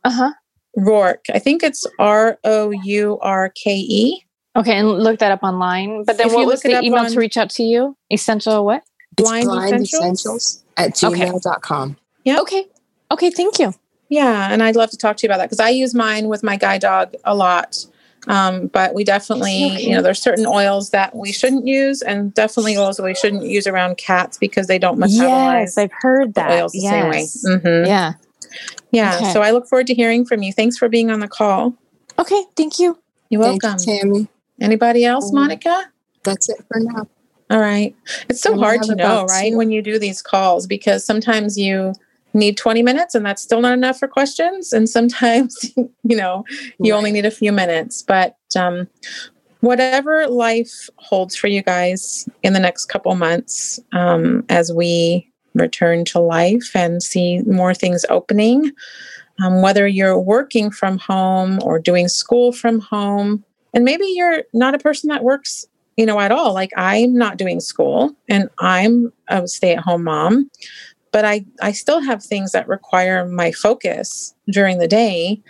E: uh huh.
B: Roark. I think it's R O U R K E.
E: Okay, and look that up online. But then if what was the email on, to reach out to you? Essential what?
C: Blind, blind essentials? essentials? At gmail.com. Okay.
E: Yeah. Okay. Okay. Thank you.
B: Yeah. And I'd love to talk to you about that because I use mine with my guide dog a lot. Um, but we definitely, okay. you know, there's certain oils that we shouldn't use, and definitely oils that we shouldn't use around cats because they don't metabolize.
E: Yes, I've heard that. Oils the yes. same way.
B: Mm-hmm.
E: Yeah.
B: Yeah. Okay. So I look forward to hearing from you. Thanks for being on the call.
E: Okay. Thank you.
B: You're welcome.
C: You, Tammy.
B: Anybody else, um, Monica?
C: That's it for now.
B: All right. It's so and hard to know, right? When you do these calls, because sometimes you need 20 minutes and that's still not enough for questions. And sometimes, you know, you right. only need a few minutes. But um, whatever life holds for you guys in the next couple months um, as we return to life and see more things opening, um, whether you're working from home or doing school from home, and maybe you're not a person that works you know, at all. Like I'm not doing school and I'm a stay at home mom, but I, I still have things that require my focus during the day.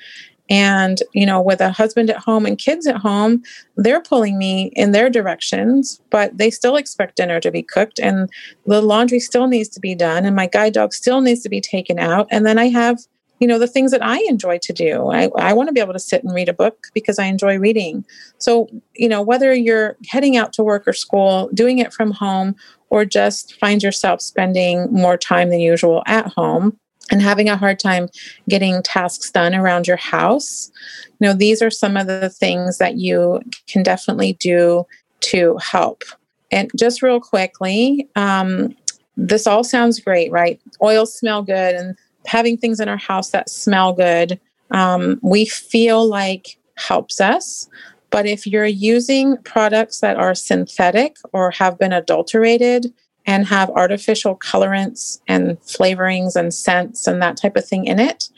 B: And, you know, with a husband at home and kids at home, they're pulling me in their directions, but they still expect dinner to be cooked and the laundry still needs to be done and my guide dog still needs to be taken out. And then I have you know the things that i enjoy to do. I, I want to be able to sit and read a book because i enjoy reading. So you know whether you're heading out to work or school doing it from home or just find yourself spending more time than usual at home and having a hard time getting tasks done around your house you know these are some of the things that you can definitely do to help. And just real quickly um, this all sounds great right? Oils smell good and having things in our house that smell good, um, we feel like helps us. But if you're using products that are synthetic or have been adulterated and have artificial colorants and flavorings and scents and that type of thing in it,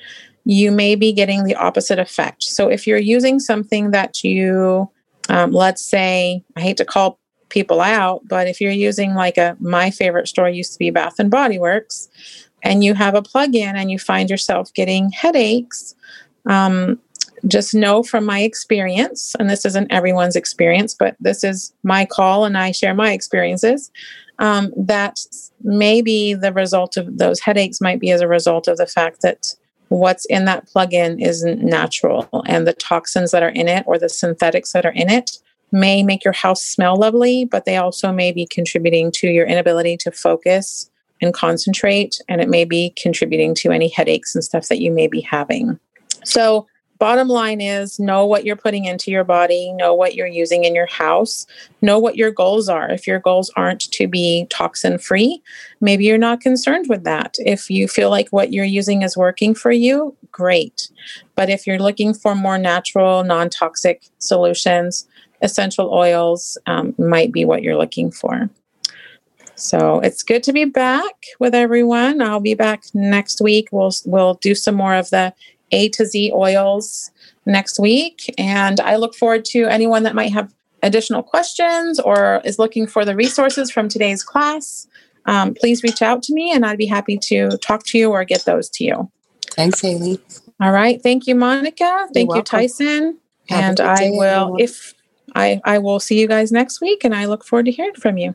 B: you may be getting the opposite effect. So if you're using something that you, um, let's say, I hate to call people out, but if you're using like a my favorite store used to be Bath and Body Works, and you have a plug-in and you find yourself getting headaches, um, just know from my experience, and this isn't everyone's experience, but this is my call and I share my experiences, um, that maybe the result of those headaches might be as a result of the fact that what's in that plug-in isn't natural and the toxins that are in it or the synthetics that are in it may make your house smell lovely but they also may be contributing to your inability to focus and concentrate and it may be contributing to any headaches and stuff that you may be having so bottom line is know what you're putting into your body, know what you're using in your house, know what your goals are. If your goals aren't to be toxin free, maybe you're not concerned with that. If you feel like what you're using is working for you, great. But if you're looking for more natural, non toxic solutions, essential oils um, might be what you're looking for. So it's good to be back with everyone. I'll be back next week. We'll we'll do some more of the a to Z oils next week. And I look forward to anyone that might have additional questions or is looking for the resources from today's class. Um, please reach out to me and I'd be happy to talk to you or get those to you.
C: Thanks, Haley.
B: All right. Thank you, Monica. Thank you, Tyson. Have and I will, if I, I will see you guys next week and I look forward to hearing from you.